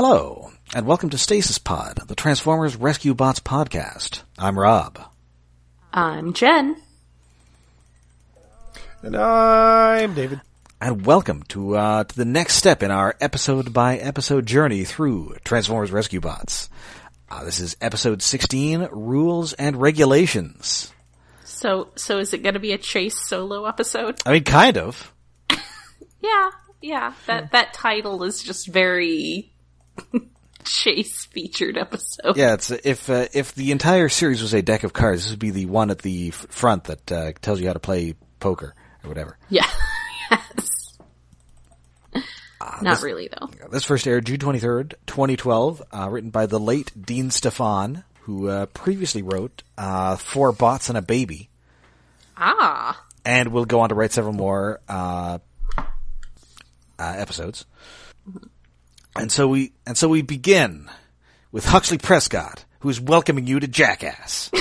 Hello, and welcome to Stasis Pod, the Transformers Rescue Bots podcast. I'm Rob. I'm Jen. And I'm David. And welcome to, uh, to the next step in our episode by episode journey through Transformers Rescue Bots. Uh, this is episode 16, Rules and Regulations. So, so is it going to be a chase solo episode? I mean, kind of. Yeah, yeah. That that title is just very chase featured episode. Yeah, it's if uh, if the entire series was a deck of cards, this would be the one at the f- front that uh, tells you how to play poker or whatever. Yeah. yes. Not really though. This first aired June 23rd, 2012, uh, written by the late Dean Stefan, who uh, previously wrote uh, Four Bots and a Baby, Ah. and will go on to write several more uh, uh, episodes. And so we and so we begin with Huxley Prescott, who is welcoming you to Jackass.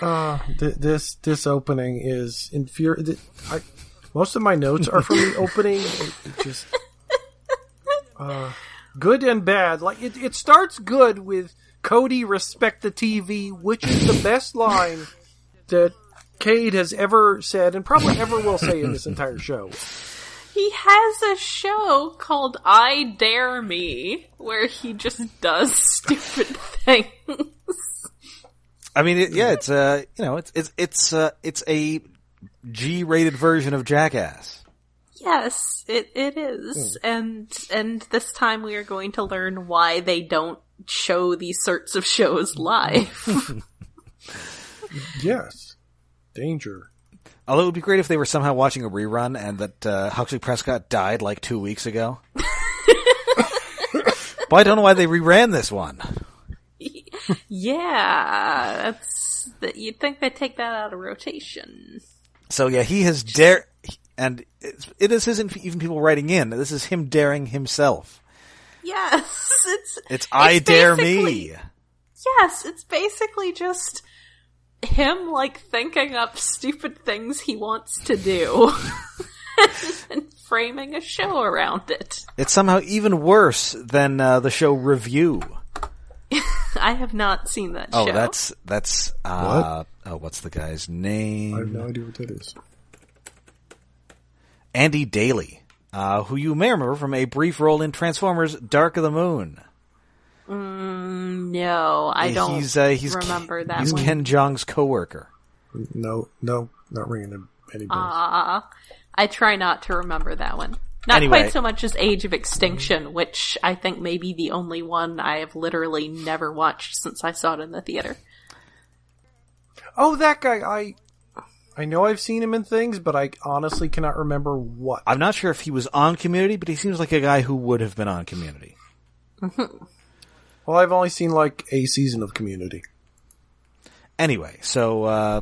Uh, th- this this opening is infuriating. Most of my notes are from the opening. It, it just uh, good and bad. Like it, it starts good with Cody respect the TV, which is the best line that Cade has ever said and probably ever will say in this entire show. He has a show called I Dare Me where he just does stupid things. I mean, it, yeah, it's uh, you know, it's it's it's uh, it's a G-rated version of Jackass. Yes, it it is. And and this time we are going to learn why they don't show these sorts of shows live. Yes, danger. Although it would be great if they were somehow watching a rerun and that uh, Huxley Prescott died like two weeks ago. but I don't know why they reran this one. yeah, that's that you'd think they'd take that out of rotation. So yeah, he has dare, and it's, it is isn't even people writing in. This is him daring himself. Yes, it's It's I dare me. Yes, it's basically just him like thinking up stupid things he wants to do and framing a show around it. It's somehow even worse than uh, the show Review. I have not seen that Oh, show. that's that's uh, oh, what's the guy's name? I have no idea what that is. Andy Daly, uh, who you may remember from a brief role in Transformers: Dark of the Moon. No, I don't he's, uh, he's remember that He's one. Ken Jeong's coworker. No, no, not ringing them any bells. Ah, I try not to remember that one. Not Anyway. quite so much as Age of Extinction, which I think may be the only one I have literally never watched since I saw it in the theater. Oh, that guy. I I know I've seen him in things, but I honestly cannot remember what. I'm not sure if he was on Community, but he seems like a guy who would have been on Community. Well, I've only seen like a season of Community. Anyway, so uh,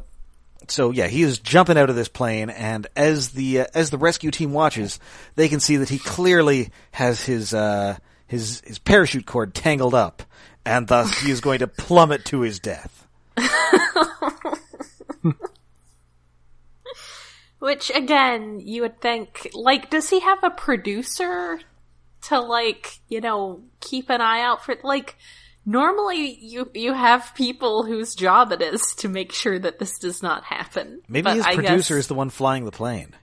so yeah, he is jumping out of this plane, and as the uh, as the rescue team watches, they can see that he clearly has his uh, his his parachute cord tangled up, and thus he is going to plummet to his death. Which again, you would think, like, does he have a producer to like, you know, keep an eye out for, like, normally you, you have people whose job it is to make sure that this does not happen. Maybe But his I producer guess- is the one flying the plane.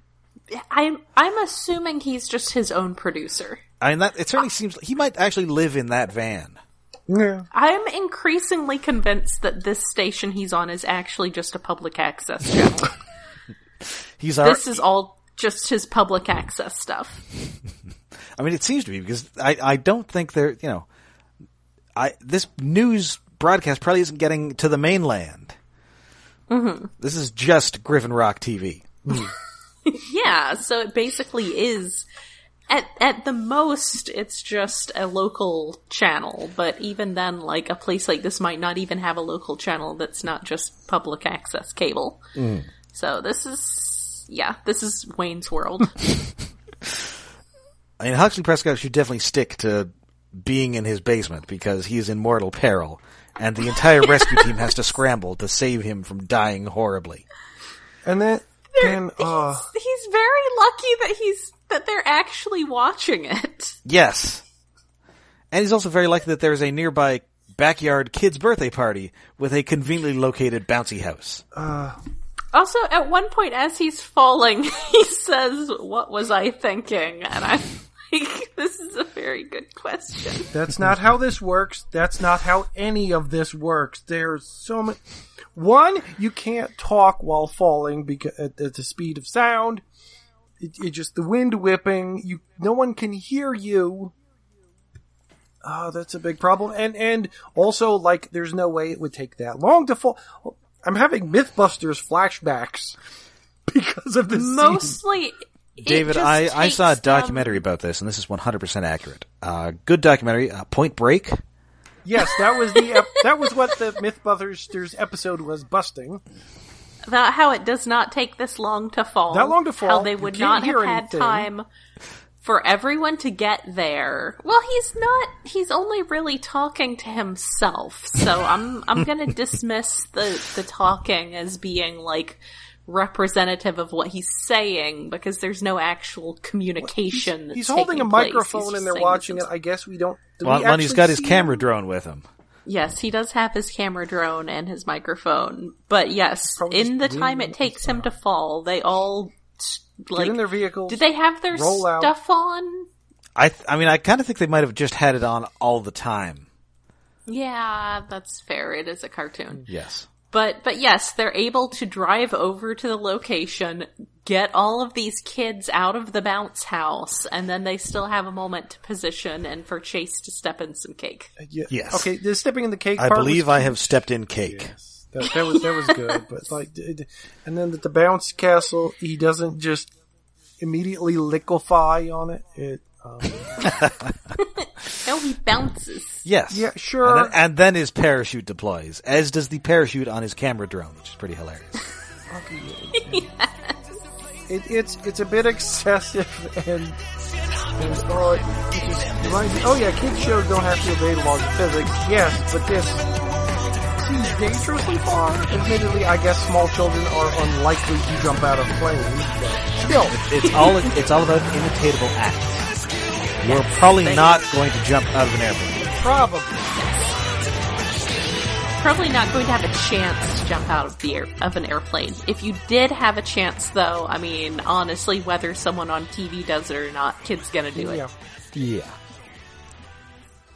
I'm, I'm assuming he's just his own producer. I mean, that it certainly seems he might actually live in that van. Yeah. I'm increasingly convinced that this station he's on is actually just a public access channel. He's our, this is all just his public access stuff. I mean, it seems to be because I, I don't think they're, you know, I this news broadcast probably isn't getting to the mainland. Mm-hmm. This is just Griffin Rock TV. Yeah, so it basically is at at the most it's just a local channel, but even then like a place like this might not even have a local channel that's not just public access cable. So this is yeah, this is Wayne's World. I mean, Huxley Prescott should definitely stick to being in his basement because he is in mortal peril, and the entire rescue team has to scramble to save him from dying horribly. And then, and uh, he's very lucky that he's that they're actually watching it. Yes, And he's also very lucky that there is a nearby backyard kid's birthday party with a conveniently located bouncy house. Also, at one point as he's falling, he says, "What was I thinking?" And I'm like, "This is a very good question." That's not how this works. That's not how any of this works. There's so many. One, you can't talk while falling because at, at the speed of sound. It, it just the wind whipping. You, no one can hear you. Oh, that's a big problem. And and also, like, there's no way it would take that long to fall. I'm having MythBusters flashbacks because of this. Mostly, it David, I, I saw a takes them- documentary about this, and this is 100% accurate. Uh, good documentary, uh, Point Break. Yes, that was the ep- that was what the MythBusters episode was busting. about how it does not take this long to fall. That long to fall. How they would can't not hear have had anything. time for everyone to get there. Well, he's not. He's only really talking to himself. So I'm I'm gonna dismiss the the talking as being like representative of what he's saying because there's no actual communication. that's He's holding a place. microphone and they're watching it. I guess we don't. do Well, we when he's got his see camera him? drone with him. Yes, he does have his camera drone and his microphone. But yes, Probably in the time it takes him to fall, they all like Get in their vehicles. Did they have their roll out. stuff on? I, th- I mean, I kind of think they might have just had it on all the time. Yeah, that's fair. It is a cartoon. Yes. But but yes, they're able to drive over to the location, get all of these kids out of the bounce house, and then they still have a moment to position and for Chase to step in some cake. Yeah. Yes. Okay, the stepping in the cake. I part believe was I have stepped in cake. Yes. That, that was that was good, but like, d- d- and then at the bounce castle, he doesn't just immediately liquefy on it. It um, No, he bounces. Yes. Yeah, sure. And then, and then his parachute deploys, as does the parachute on his camera drone, which is pretty hilarious. it, it's it's a bit excessive and. and oh, it, it just reminds me. Oh yeah, kids shows don't have to obey the laws of physics. Yes, but this seems dangerously far. Admittedly, I guess small children are unlikely to jump out of planes, but still. It's all it's all about imitatable acts. We're probably not going to jump out of an airplane. Probably. Probably not going to have a chance to jump out of the air, of an airplane. If you did have a chance, though, I mean, honestly, whether someone on TV does it or not, kid's gonna do it. Yeah. Yeah.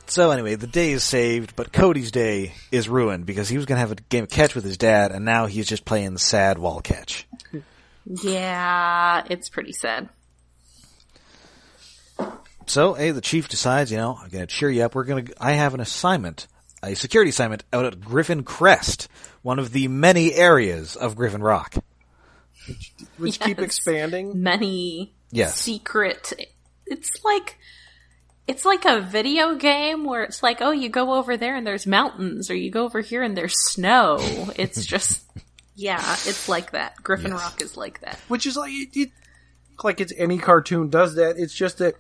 So anyway, the day is saved, but Cody's day is ruined because he was going to have a game of catch with his dad, and now he's just playing the sad wall catch. Yeah, it's pretty sad. So, hey, the chief decides, you know, I'm going to cheer you up. We're going to, I have an assignment, a security assignment out at Griffin Crest, one of the many areas of Griffin Rock. Which keep Yes. expanding. Many Yes. secret. It's like it's like a video game where it's like, oh, you go over there and there's mountains, or you go over here and there's snow. It's just, yeah, it's like that. Griffin Yes. Rock is like that. which is like it, it like it's any cartoon does that. It's just that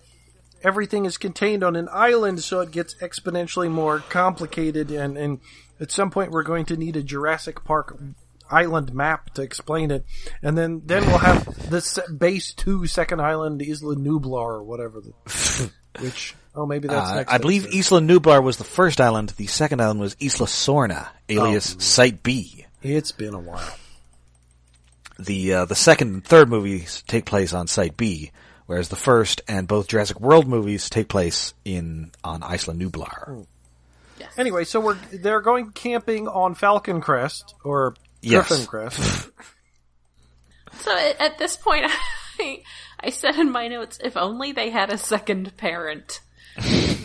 everything is contained on an island, so it gets exponentially more complicated. And and at some point, we're going to need a Jurassic Park island map to explain it, and then then we'll have this base two second island, Isla Nublar or whatever. The, which oh maybe that's Uh, next. I believe. Isla Nublar was the first island. The second island was Isla Sorna, alias Oh. Site B. it's been a while. The uh, the second and third movies take place on Site B, whereas the first and both Jurassic World movies take place in on Isla Nublar. Hmm. Yes. Anyway, so we're they're going camping on Falcon Crest or Yes. Griffin Crest. So at, at this point, I, I said in my notes, if only they had a second parent.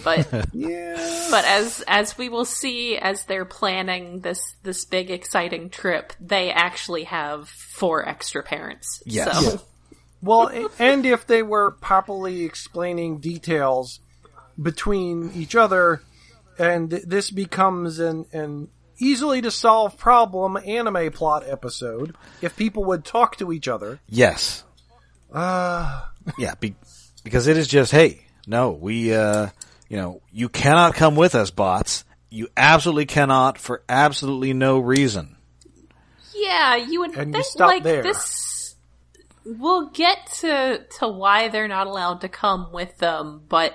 But yeah. but as as we will see as they're planning this this big exciting trip, they actually have four extra parents. Yes. So Yeah. Well, and if they were properly explaining details between each other, and this becomes an, an easily to solve problem anime plot episode, if people would talk to each other, Yes. uh, Yeah, be, because it is just, hey, no, we, uh, you know, you cannot come with us, bots. You absolutely cannot for absolutely no reason. Yeah, you would And you think stop like there. this. We'll get to to why they're not allowed to come with them, but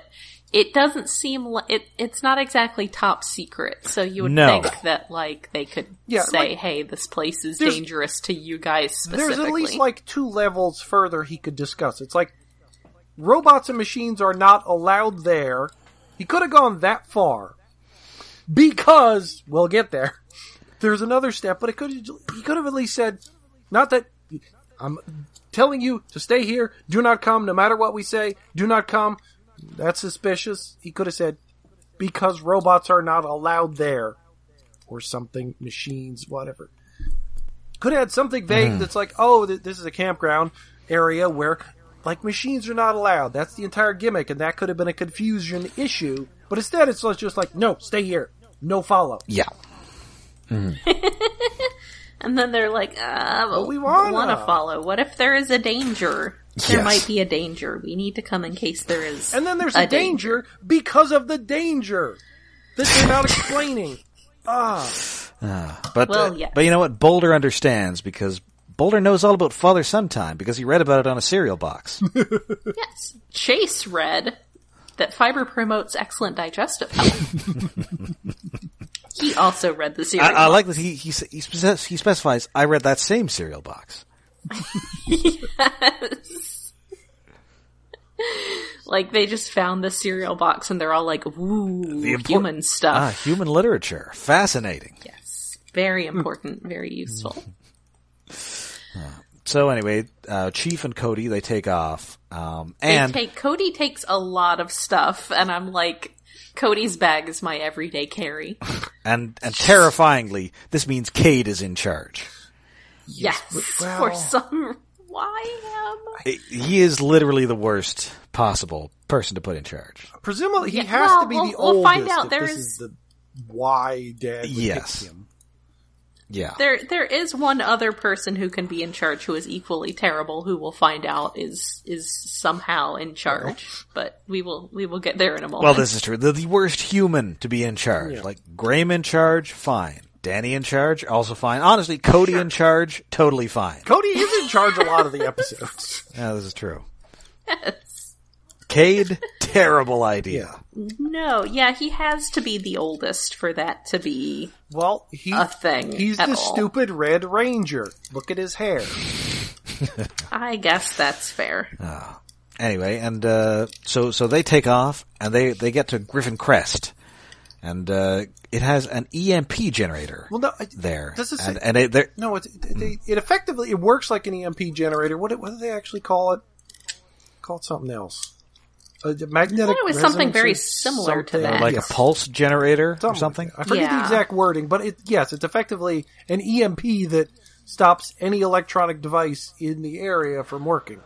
it doesn't seem like it. It's not exactly top secret, so you would No. think that like they could Yeah, say, like- "Hey, this place is dangerous to you guys specifically." There's at least like two levels further he could discuss. It's like robots and machines are not allowed there. He could have gone that far because we'll get there. There's another step, but it could he could have at least said, not that I'm telling you to stay here. Do not come, no matter what we say. Do not come. That's suspicious. He could have said because robots are not allowed there, or something. Machines, whatever could have had something vague hmm. that's like, oh, th- this is a campground area where, like, machines are not allowed. That's the entire gimmick, and that could have been a confusion issue. But instead, it's just like, no, stay here, no follow. Yeah. Hmm. And then they're like, uh, well, we we wanna." follow. What if there is a danger? There Yes. might be a danger. We need to come in case there is. And then there's a, danger, because of the danger that they're not explaining. Ah, But Well, uh, yes. but you know what? Boulder understands because Boulder knows all about father son time because he read about it on a cereal box. Yes. Chase read that fiber promotes excellent digestive health. he also read the I, series. I like that he he he, spec- he specifies. I read that same cereal box. yes. like they just found the cereal box and they're all like, "Ooh, impor- human stuff." Ah, human literature, fascinating. yes, very important, very useful. So anyway, uh, Chief and Cody they take off, um, and they take Cody takes a lot of stuff, and I'm like, Cody's bag is my everyday carry. and and terrifyingly, this means Cade is in charge. yes, well- for some why him? He is literally the worst possible person to put in charge. presumably he Yeah, has well, to be we'll- the we'll find out. if There this is- is the why Dad would Yes. him. Yeah, There, there is one other person who can be in charge who is equally terrible. Who we'll find out is is somehow in charge, but we will we will get there in a moment. well, this is true. The, the worst human to be in charge. Like Graham in charge, fine. Danny in charge, also fine. Honestly, Cody in charge, totally fine. Cody is in charge a lot of the episodes. Yeah, this is true. Yes. Cade, terrible idea. No, yeah, he has to be the oldest for that to be. Well, he, A thing he's at the all. stupid Red Ranger. Look at his hair. I guess that's fair. Anyway, and uh, so so they take off and they they get to Griffin Crest, and uh, it has an EMP generator Well, no, I- there, Does it and, say- and they, they're No, it, it, they, it effectively it works like an EMP generator. What, do- what do they actually call it? Call it something else. A magnetic. I thought it was something very or similar to that. like Yes. a pulse generator or Something something. like that. I forget the exact wording, but it yes, it's effectively an EMP that stops any electronic device in the area from working.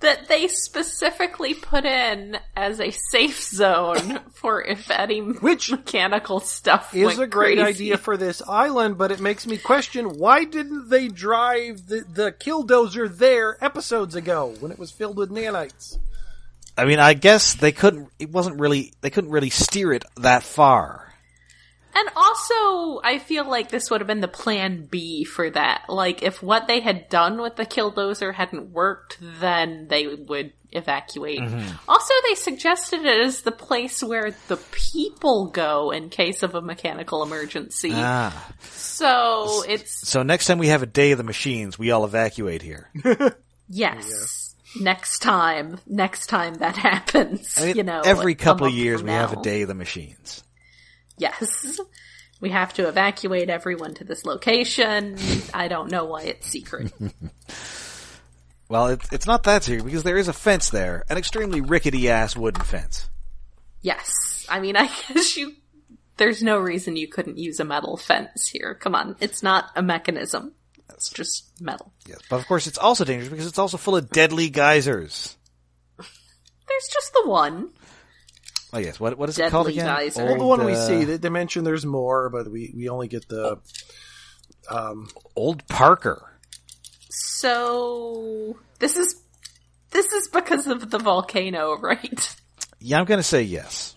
That they specifically put in as a safe zone for if any Which mechanical stuff Is went a great crazy. idea for this island, but it makes me question why didn't they drive the, the killdozer there episodes ago when it was filled with nanites? I mean, I guess they couldn't. It wasn't really. They couldn't really steer it that far. And also, I feel like this would have been the plan B for that. Like, if what they had done with the killdozer hadn't worked, then they would evacuate. Mm-hmm. Also, they suggested it as the place where the people go in case of a mechanical emergency. Ah, so it's so next time we have a day of the machines, we all evacuate here. yes. Next time, next time that happens, I mean, you know, every couple of years we have a day of the machines. Yes. We have to evacuate everyone to this location. I don't know why it's secret. Well, it's it's not that secret because there is a fence there, an extremely rickety ass wooden fence. yes. I mean, I guess you, there's no reason you couldn't use a metal fence here. Come on. It's not a mechanism. It's just metal. Yes, but of course it's also dangerous because it's also full of deadly geysers. There's just the one. Oh yes, what what is it called again? geyser. Well, the one we uh, see, they, they mention there's more, but we, we only get the Old Parker. So, this is, this is because of the volcano, right? Yeah, I'm gonna say yes.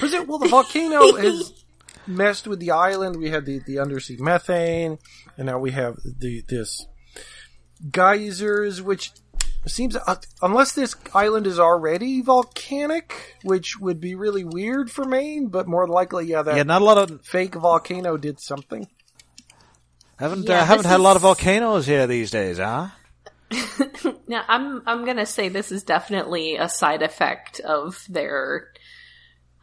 Presu- well, the volcano has messed with the island. We had the, the undersea methane, and now we have the this geysers, which seems uh, unless this island is already volcanic, which would be really weird for Maine, but more likely, yeah, that Yeah, not a lot of fake volcano did something. haven't Yeah, uh, haven't this had a lot of volcanoes here these days, huh? Now, I'm I'm gonna say this is definitely a side effect of their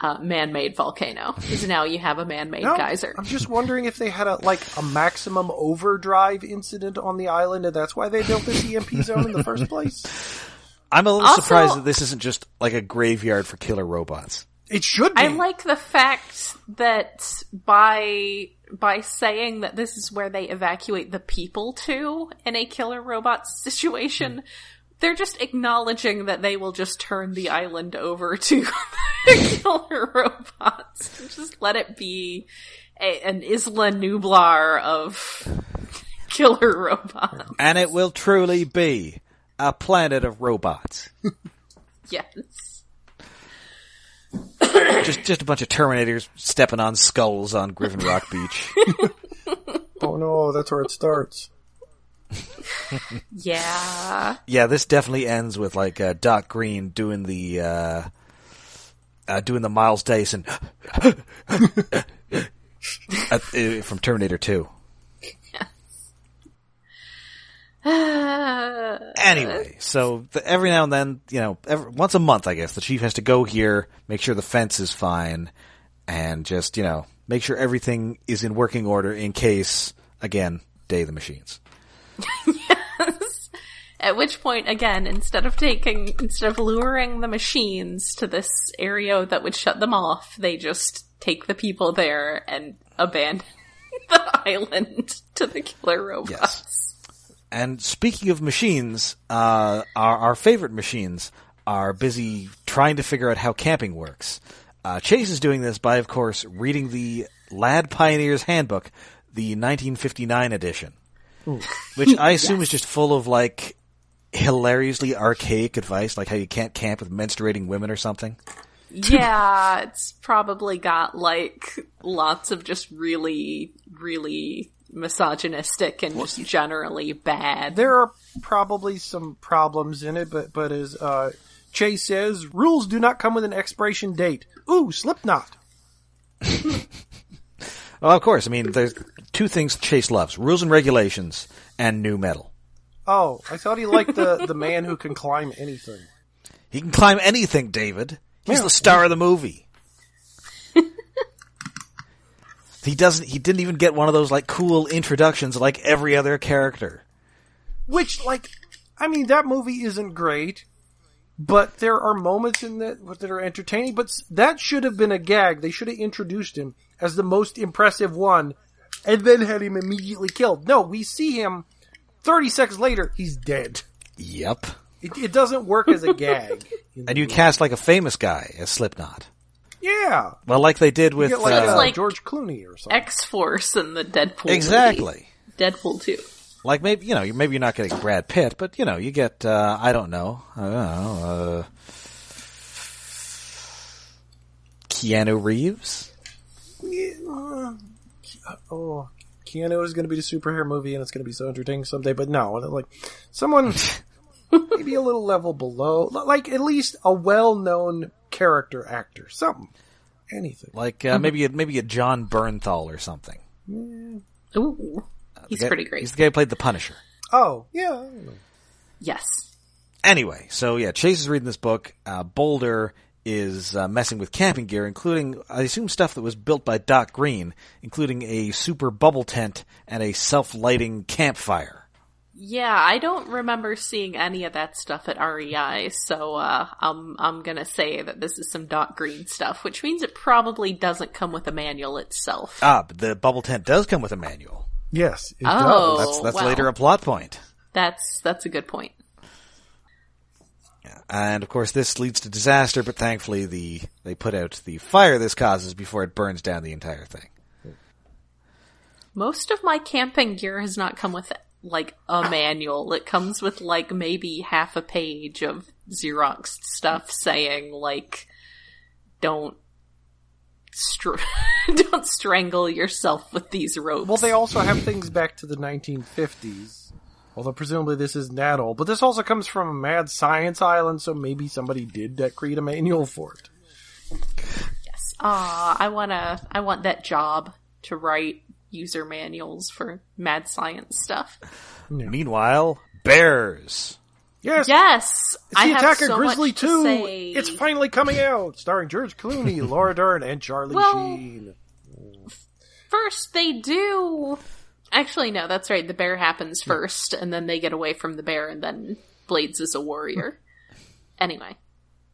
uh, man-made volcano. Because now you have a man-made No, geyser. I'm just wondering if they had a like a maximum overdrive incident on the island, and that's why they built this EMP zone in the first place. I'm a little Also- surprised that this isn't just like a graveyard for killer robots. It should be. I like the fact that by by saying that this is where they evacuate the people to in a killer robot situation, they're just acknowledging that they will just turn the island over to the killer robots. Just let it be a, an Isla Nublar of killer robots. And it will truly be a planet of robots. Yes. just just a bunch of Terminators stepping on skulls on Griffin Rock Beach. oh no, that's where it starts. Yeah. yeah, this definitely ends with like uh, Doc Green doing the uh, uh, doing the Miles Dyson uh, uh, from Terminator Two. Anyway, so the, every now and then, you know, every, once a month, I guess the chief has to go here, make sure the fence is fine, and just you know make sure everything is in working order in case again day of the machines. At which point, again, instead of taking, instead of luring the machines to this area that would shut them off, they just take the people there and abandon the island to the killer robots. And speaking of machines, uh, our, our favorite machines are busy trying to figure out how camping works. Uh, Chase is doing this by, of course, reading the Lad Pioneer's Handbook, the 1959 edition, which I assume is just full of like hilariously archaic advice, like how you can't camp with menstruating women or something. Yeah, it's probably got like lots of just really, really misogynistic and just generally bad. There are probably some problems in it, but but as uh, Chase says, rules do not come with an expiration date. Ooh, Slipknot. Well, of course, I mean, there's two things Chase loves: rules and regulations, and nu metal. Oh, I thought he liked the the man who can climb anything. He can climb anything, David. He's Yeah. the star of the movie. he doesn't. He didn't even get one of those like cool introductions like every other character. Which, like, I mean, that movie isn't great, but there are moments in that that are entertaining. But that should have been a gag. They should have introduced him as the most impressive one, and then had him immediately killed. No, we see him thirty seconds later. He's dead. Yep. It, it doesn't work as a gag. And you cast like a famous guy as Slipknot. Yeah, Well, like they did with like, uh, like George Clooney or something. X Force and the Deadpool. movie. exactly. Deadpool 2. Like maybe you know maybe you're not getting Brad Pitt, but you know you get uh, I don't know I don't know uh, Keanu Reeves. Yeah, uh, oh, Keanu is going to be the superhero movie, and it's going to be so entertaining someday. But no, like someone maybe a little level below, like at least a well-known character actor, something, anything. Like uh, maybe a, maybe a Jon Bernthal or something. Ooh. He's guy- pretty great. He's the guy who played the Punisher. Oh, yeah. I don't know. Yes. Anyway, so yeah, Chase is reading this book. Uh, Boulder is uh, messing with camping gear, including, I assume, stuff that was built by Doc Green, including a super bubble tent and a self-lighting campfire. Yeah, I don't remember seeing any of that stuff at REI, so uh, I'm I'm gonna say that this is some Doc Green stuff, which means it probably doesn't come with a manual itself. Ah, but the bubble tent does come with a manual. Yes, it Oh. does. That's that's wow. later a plot point. That's that's a good point. And of course, this leads to disaster. But thankfully, the they put out the fire this causes before it burns down the entire thing. Most of my camping gear has not come with like a manual. It comes with like maybe half a page of Xerox stuff saying like, don't. Str- don't strangle yourself with these ropes. Well, they also have things back to the 1950s. Although presumably this is Naddle, but this also comes from a mad science island, so maybe somebody did create a manual for it. Yes. Ah, I wanna. I want that job to write user manuals for mad science stuff. Meanwhile, bears. Yes, Yes, it's I the have Attack of so Grizzly much to 2. say. It's finally coming out, starring George Clooney, Laura Dern, and Charlie Well- Sheen. First, they do. Actually, no, that's right. The bear happens first, and then they get away from the bear, and then Blades is a warrior. anyway,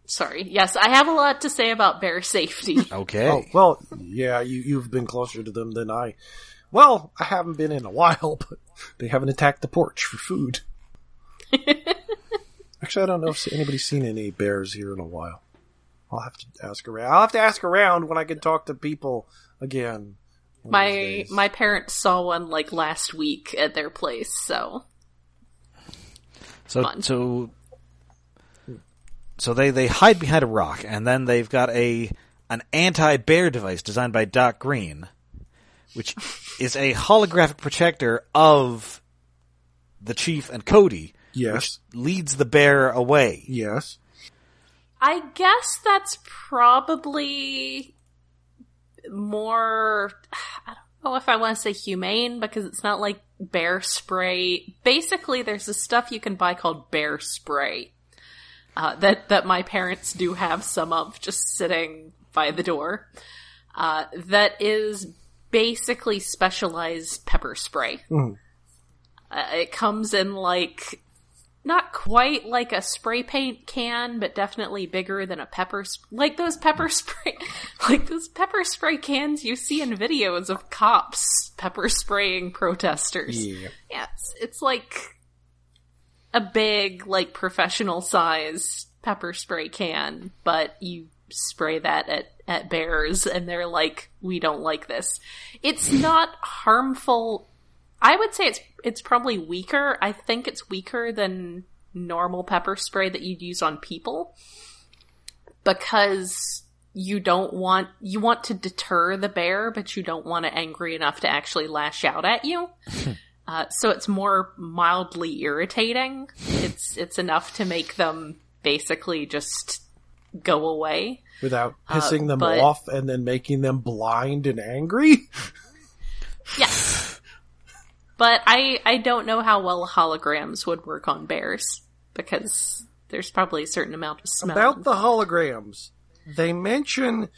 sorry. Yes, I have a lot to say about bear safety. Okay. Oh well, yeah, you you've been closer to them than I. Well, I haven't been in a while, but they haven't attacked the porch for food. Actually, I don't know if anybody's seen any bears here in a while. I'll have to ask around. I'll have to ask around when I can talk to people again. One of my days. my parents saw one like last week at their place, so So Fun. so so they they hide behind a rock, and then they've got a an anti bear device designed by Doc Green, which is a holographic projector of the chief and Cody, yes, leads the bear away. yes. I guess that's probably more. I don't know if I want to say humane because it's not like bear spray. Basically, there's this stuff you can buy called bear spray uh, that that my parents do have some of just sitting by the door. Uh, that is basically specialized pepper spray. Uh, it comes in like not quite like a spray paint can, but definitely bigger than a pepper, sp- like those pepper spray, like those pepper spray cans you see in videos of cops pepper spraying protesters. Yeah. Yeah, it's, it's like a big, like professional size pepper spray can, but you spray that at, at bears and they're like, we don't like this. It's not harmful. I would say it's, it's probably weaker. I think it's weaker than normal pepper spray that you'd use on people because you don't want, you want to deter the bear, but you don't want it angry enough to actually lash out at you. Uh, so it's more mildly irritating. It's it's enough to make them basically just go away. Without pissing them Uh, but- off and then making them blind and angry. Yes. But I I don't know how well holograms would work on bears because there's probably a certain amount of smell. About the holograms, they mention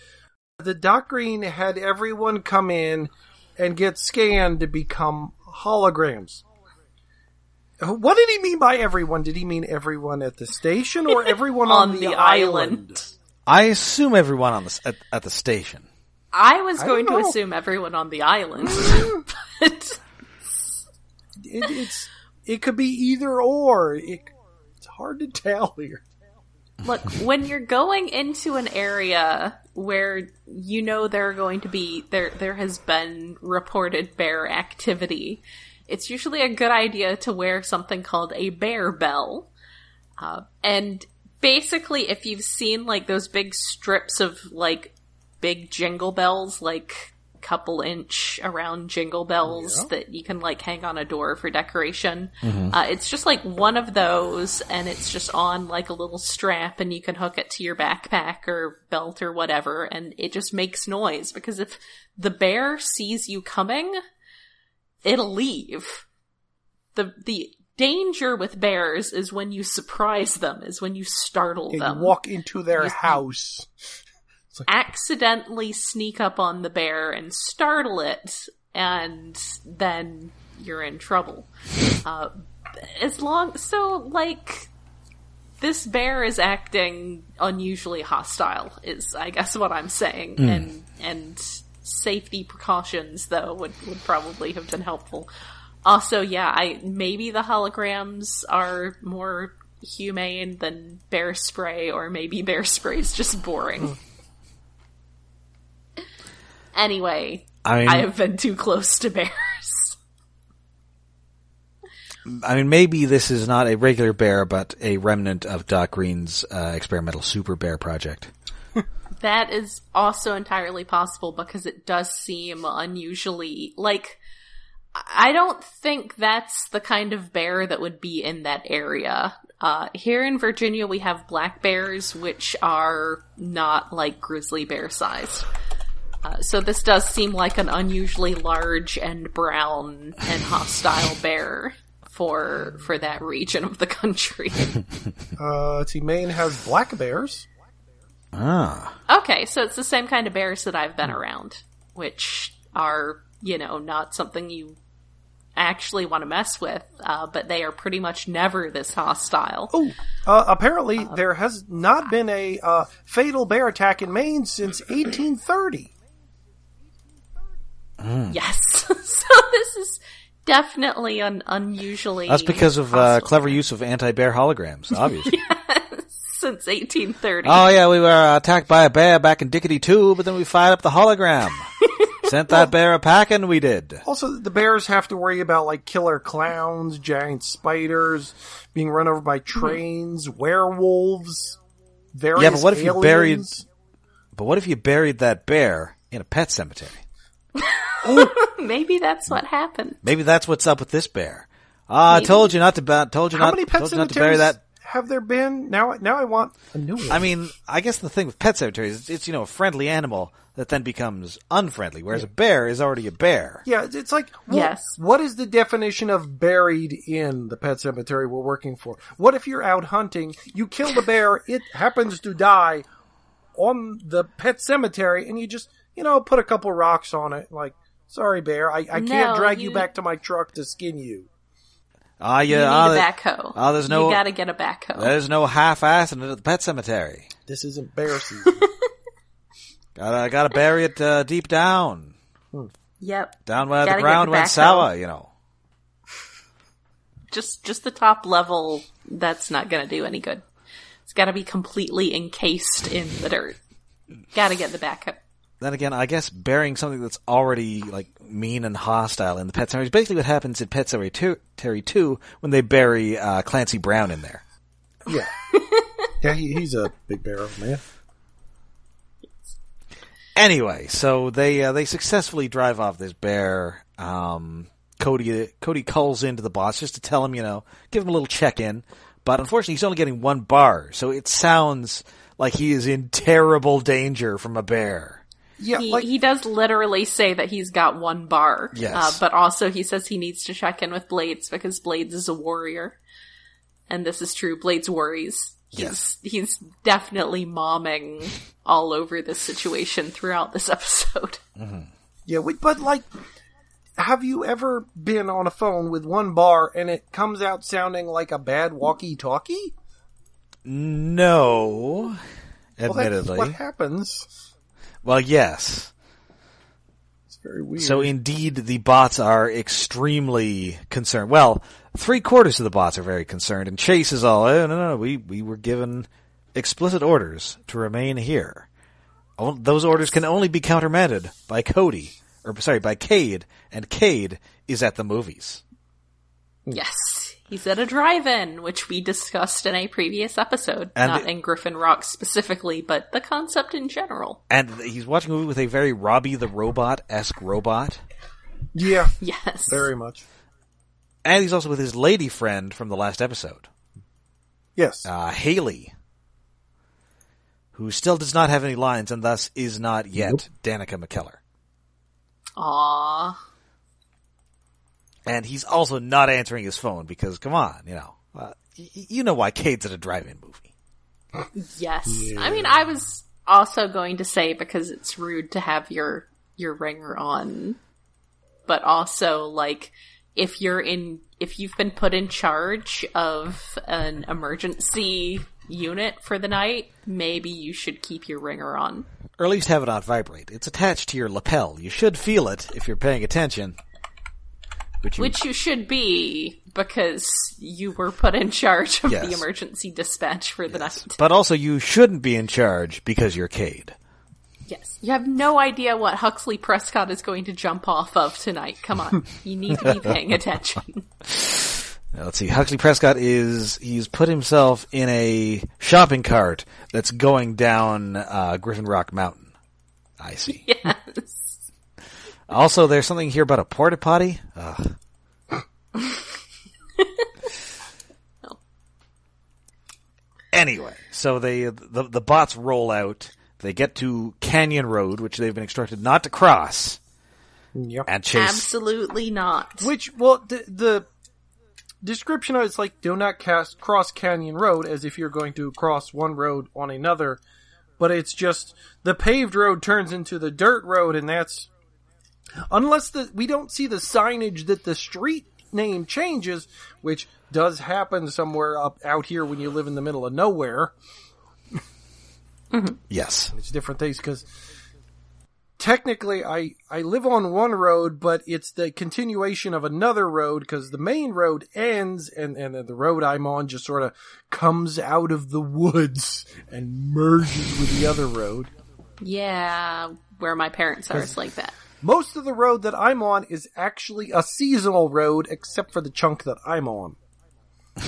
that Doc Green had everyone come in and get scanned to become holograms. What did he mean by everyone? Did he mean everyone at the station or everyone on, on the, the island? island. I assume everyone on the at, at the station. I was I going to assume everyone on the island. but It, it's it could be either or. It, it's hard to tell here. Look, when you're going into an area where you know there are going to be there there has been reported bear activity, it's usually a good idea to wear something called a bear bell. Uh, and basically, if you've seen like those big strips of like big jingle bells, like couple inch around jingle bells Yeah. that you can like hang on a door for decoration. Uh, it's just like one of those, and it's just on like a little strap, and you can hook it to your backpack or belt or whatever, and it just makes noise because if the bear sees you coming, it'll leave. the The danger with bears is when you surprise them, is when you startle And them you walk into their You- house. Accidentally sneak up on the bear and startle it, and then you're in trouble. Uh, as long, so like, this bear is acting unusually hostile, is I guess what I'm saying, and and safety precautions though would would probably have been helpful. Also, yeah, I maybe the holograms are more humane than bear spray, or maybe bear spray is just boring. Anyway, I mean, I have been too close to bears. I mean, maybe this is not a regular bear, but a remnant of Doc Green's uh, experimental super bear project. That is also entirely possible because it does seem unusually like I don't think that's the kind of bear that would be in that area. Uh, here in Virginia, we have black bears, which are not like grizzly bear sized. Uh, so this does seem like an unusually large and brown and hostile bear for for that region of the country. Uh, let's see. Maine has black bears. Ah. okay, so it's the same kind of bears that I've been around, which are you know not something you actually want to mess with, uh, but they are pretty much never this hostile. Oh, uh, apparently there has not been a uh, fatal bear attack in Maine since 1830. Yes, so this is definitely an unusually That's because of uh, clever use of anti-bear holograms, obviously. since 1830. Oh yeah, we were uh, attacked by a bear back in Dickety 2, but then we fired up the hologram. Sent that bear a packing, we did. Also, the bears have to worry about like killer clowns, giant spiders, being run over by trains, werewolves, various Yeah, but what if you buried- But what if you buried that bear in a pet cemetery? Maybe that's what happened. Maybe that's what's up with this bear. Ah, I Maybe. told you not to. Ba- told you How not. many pet told you not to bury cemeteries that. have there been? Now, now I want a new one. I mean, I guess the thing with pet cemeteries, it's, it's you know a friendly animal that then becomes unfriendly, whereas a bear is already a bear. Yeah, it's- it's like what, Yes. What is the definition of buried in the pet cemetery we're working for? What if you're out hunting, you kill the bear, it happens to die on the pet cemetery, and you just you know put a couple rocks on it, like sorry bear, I, I can't drag you... you- back to my truck to skin you. Ah, You yeah. need ah, a backhoe. ah, there's no- You gotta get a backhoe. There's no half-ass in it at the pet cemetery. This isn't bear season. Gotta gotta bury it uh, deep down, Yep. down where the ground the went backhoe. sour. You know. Just just the top level, that's not gonna do any good. It's gotta be completely encased in the dirt. Gotta get the backhoe. Then again, I guess burying something that's already like mean and hostile in the pet cemetery is basically what happens in Pet Sematary 2 when they bury uh, Clancy Brown in there. yeah, yeah, he, he's a big bear man. Anyway, so they uh, they successfully drive off this bear. Um, Cody Cody calls into the boss just to tell him, you know, give him a little check in. But unfortunately, he's only getting one bar, so it sounds like he is in terrible danger from a bear. Yeah, He, like he does literally say that he's got one bar. Yes. Uh, but also he says he needs to check in with Blades because Blades is a warrior. And this is true. Blades worries. He's, Yes. he's definitely momming all over this situation throughout this episode. Yeah, we, but like, have you ever been on a phone with one bar and it comes out sounding like a bad walkie-talkie? No, Well, that's admittedly. what happens. Well, yes. It's very weird. So indeed, the bots are extremely concerned. Well, three quarters of the bots are very concerned, and Chase is all, oh, no, no, no, we, we were given explicit orders to remain here. Those orders can only be countermanded by Cody, or sorry, by Cade, and Cade is at the movies. Yes. He's at a drive-in, which we discussed in a previous episode. And- Not in Griffin Rock specifically, but the concept in general. And he's watching a movie with a very Robbie the Robot-esque robot. yeah, Yes. very much. And he's also with his lady friend from the last episode. Yes. uh, Haley, who still does not have any lines and thus is not yet Danica McKellar. Aww. And he's also not answering his phone because, come on, you know, uh, y- y- you know why Cade's at a drive-in movie. Yes. I mean, I was also going to say because it's rude to have your your ringer on, but also like if you're in if you've been put in charge of an emergency unit for the night, maybe you should keep your ringer on. Or at least have it on vibrate. It's attached to your lapel. You should feel it if you're paying attention. Which you, Which you should be because you were put in charge of Yes. the emergency dispatch for the night. but also you shouldn't be in charge because you're Cade. Yes. You have no idea what Huxley Prescott is going to jump off of tonight. Come on. You need to be paying attention. Now, let's see. Huxley Prescott is he's put himself in a shopping cart that's going down uh, Griffin Rock Mountain. I see. yes. Also, there's something here about a porta potty. Ugh. Anyway, so they the the bots roll out. They get to Canyon Road, which they've been instructed not to cross, Yep. and chase. Absolutely not. Which, well, the, the description of it's like, do not cast cross Canyon Road as if you're going to cross one road on another, but it's just the paved road turns into the dirt road, and that's unless the we don't see the signage that the street name changes, which does happen somewhere up out here when you live in the middle of nowhere. Mm-hmm. Yes, It's different things because technically I, I live on one road, but it's the continuation of another road because the main road ends and, and then the road I'm on just sort of comes out of the woods and merges with the other road. Yeah, where my parents are, it's like that. Most of the road that I'm on is actually a seasonal road except for the chunk that I'm on.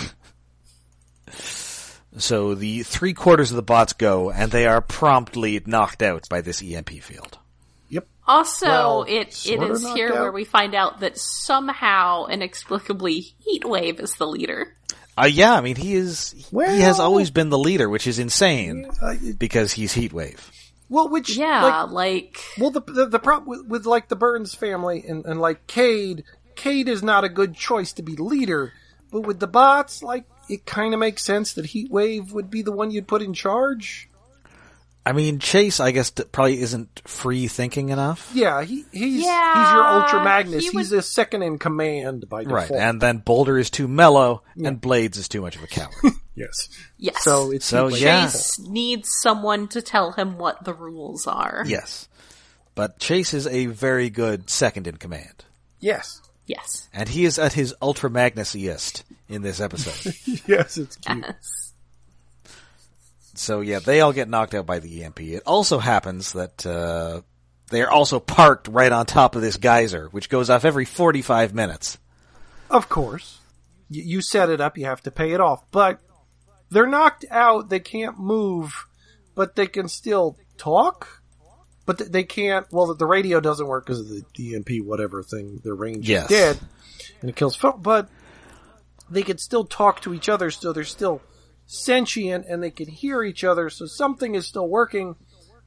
so the three quarters of the bots go, and they are promptly knocked out by this EMP field. Yep. Also, Well, it it sorta is knocked here out. where we find out that somehow, inexplicably, Heatwave is the leader. Uh, yeah, I mean he is. Well- he has always been the leader, which is insane Uh, because he's Heatwave. Well, which, Yeah, like, like, Well, the the, the problem with, with like the Burns family and, and like Cade, Cade is not a good choice to be leader. But with the bots, like it kind of makes sense that Heatwave would be the one you'd put in charge. I mean, Chase, I guess, probably isn't free thinking enough. Yeah, he he's Yeah, he's your Ultra Magnus. he he's would- the second in command by default. Right, and then Boulder is too mellow, and Blades is too much of a coward. yes, yes. so it's So, Heatwave's yeah. Chase needs someone to tell him what the rules are. yes, but Chase is a very good second in command, Yes, Yes. and he is at his Ultra Magnusiest in this episode. yes, it's cute. Yes. So yeah, they all get knocked out by the EMP. It also happens that uh, they are also parked right on top of this geyser, which goes off every forty-five minutes. Of course. Y- You set it up, you have to pay it off. But they're knocked out, they can't move, but they can still talk? But th- they can't, well, the radio doesn't work because of the EMP, whatever thing, their range Yes. is dead, and it kills but they can still talk to each other, so they're still sentient, and they can hear each other, so something is still working,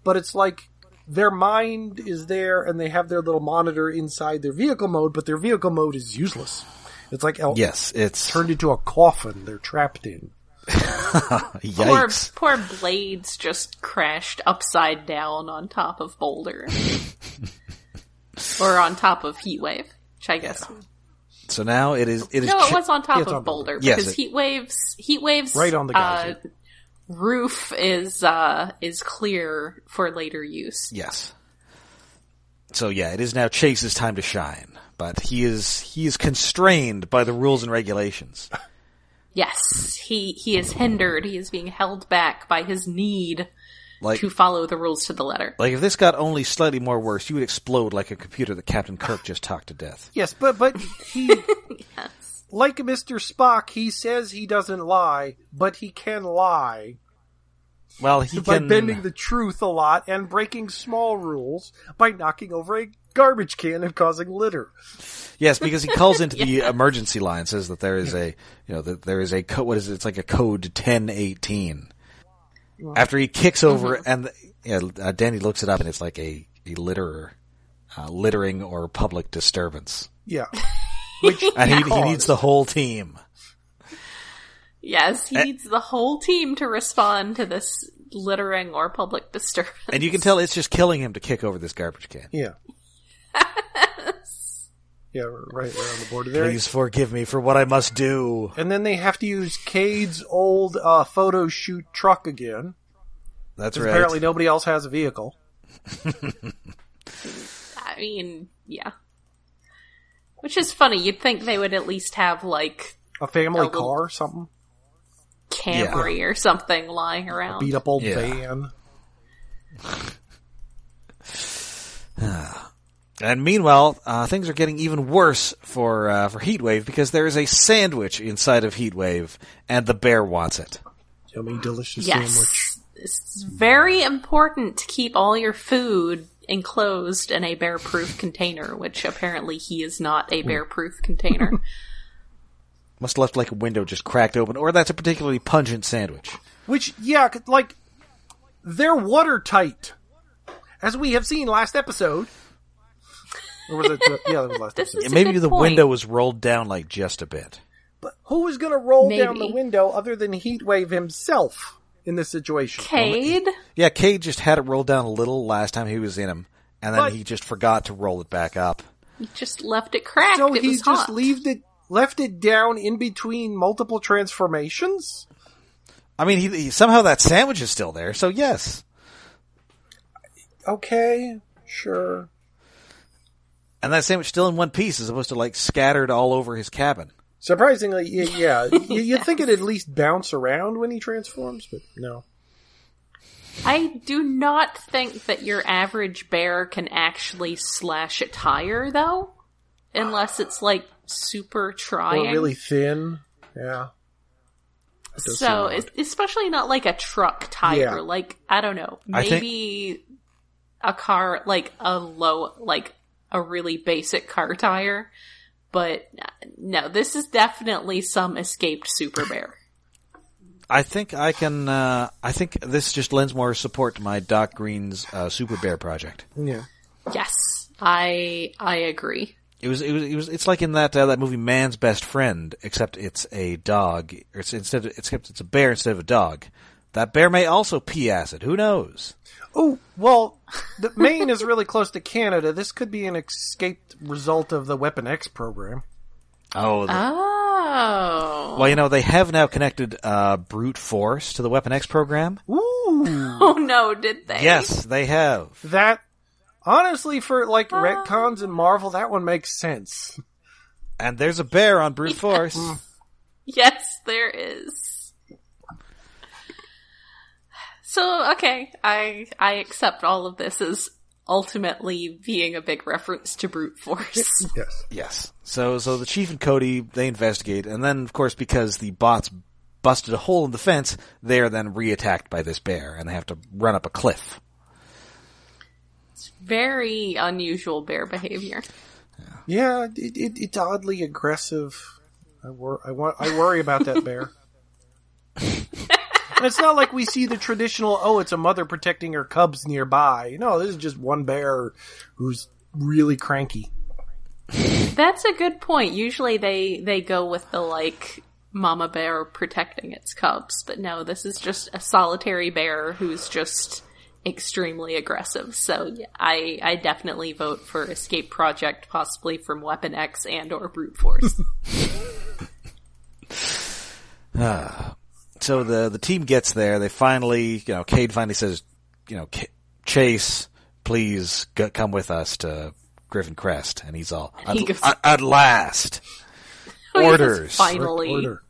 but it's like their mind is there and they have their little monitor inside their vehicle mode, but their vehicle mode is useless. It's like el- Yes, it's turned into a coffin they're trapped in. Poor, yikes. poor Blades just crashed upside down on top of Boulder. or on top of Heatwave, which I guess. So now it is. It is. No, it was on top of on Boulder. Yes, because it- Heat waves. Right on the uh, roof is, uh, is clear for later use. Yes. So yeah, it is now Chase's time to shine, but he is he is constrained by the rules and regulations. Yes, he, he is hindered. He is being held back by his need Like to follow the rules to the letter. like if this got only slightly more worse, you would explode like a computer that Captain Kirk just talked to death. Yes, but but he Yes. like Mr. Spock, he says he doesn't lie, but he can lie Well, he by can bending the truth a lot and breaking small rules by knocking over a garbage can and causing litter. yes because he calls into the emergency line says that there is a you know that there is a code. What is it? It's like a code ten eighteen. After he kicks over and yeah, uh, Danny looks it up and it's like a a litter, uh, littering or public disturbance. Yeah. Which And he, he needs the whole team. Yes, he Eh. needs the whole team to respond to this littering or public disturbance. And you can tell it's just killing him to kick over this garbage can. Yeah. yeah, right, right on the border there. Please forgive me for what I must do. And then they have to use Cade's old uh, photo shoot truck again. That's right. Apparently, nobody else has a vehicle. I mean, yeah. Which is funny. You'd think they would at least have like A family A car or something. Camry or something lying around. Beat up old Yeah. van. And meanwhile, uh, things are getting even worse for uh, for Heatwave because there is a sandwich inside of Heatwave, and the bear wants it. Yummy, delicious Yes. sandwich. It's very important to keep all your food enclosed in a bear-proof container, which apparently he is not a bear-proof container. Must have left like a window just cracked open, or that's a particularly pungent sandwich. Which, yeah, like, they're watertight. As we have seen last episode. Or was it? The, yeah, that was last This episode. is- Yeah, a maybe good the point. window was rolled down like just a bit. But who was going to roll down the window other than Heatwave himself in this situation? Cade? Yeah, Cade just had it rolled down a little last time he was in him, and then But- he just forgot to roll it back up. He just left it cracked. So it he was just hot. left it left it down in between multiple transformations. I mean, he, he somehow that sandwich is still there, so yes. Okay, sure. And that sandwich still in one piece as opposed to like scattered all over his cabin. Surprisingly, y- yeah, you, you'd think it'd at least bounce around when he transforms, but no. I do not think that your average bear can actually slash a tire, though, unless it's like super trying. Or really thin. Yeah. So, especially not like a truck tire. Yeah. Like I don't know, I think- maybe a car like a low, like a really basic car tire. But no, this is definitely some escaped super bear. I think I can. Uh, I think this just lends more support to my Doc Greene's uh, Super Bear project. Yeah. Yes, I I agree. It was. It was. It was. It's like in that uh, that movie Man's Best Friend, except it's a dog. Or it's instead. Of, except it's a bear instead of a dog. That bear may also pee acid. Who knows? Oh, well, the Maine is really close to Canada. This could be an escaped result of the Weapon X program. Oh. the- Oh, well, you know they have now connected uh, brute force to the Weapon X program. Ooh. oh no, did they? Yes, they have. that, honestly, for like retcons and Marvel, that one makes sense. And there's a bear on brute force. Yes, there is. So, okay, I I accept all of this as ultimately being a big reference to brute force. Yes. Yes. So so the chief and Cody they investigate, and then of course because the bots busted a hole in the fence, they are then reattacked by this bear, and they have to run up a cliff. It's very unusual bear behavior. Yeah, it, it, it's oddly aggressive. I, wor- I, want, I worry about that bear. And it's not like we see the traditional, oh, it's a mother protecting her cubs nearby. No, this is just one bear who's really cranky. That's a good point. Usually they they go with the like mama bear protecting its cubs, but no, this is just a solitary bear who's just extremely aggressive. So yeah, I I definitely vote for Escape Project, possibly from Weapon X and or Brute Force. Ah. So the the team gets there. They finally, you know, Cade finally says, you know, "Ca- Chase, please g- come with us to Griffin Crest, and he's all at, He goes- at, at last. Orders. finally, Order.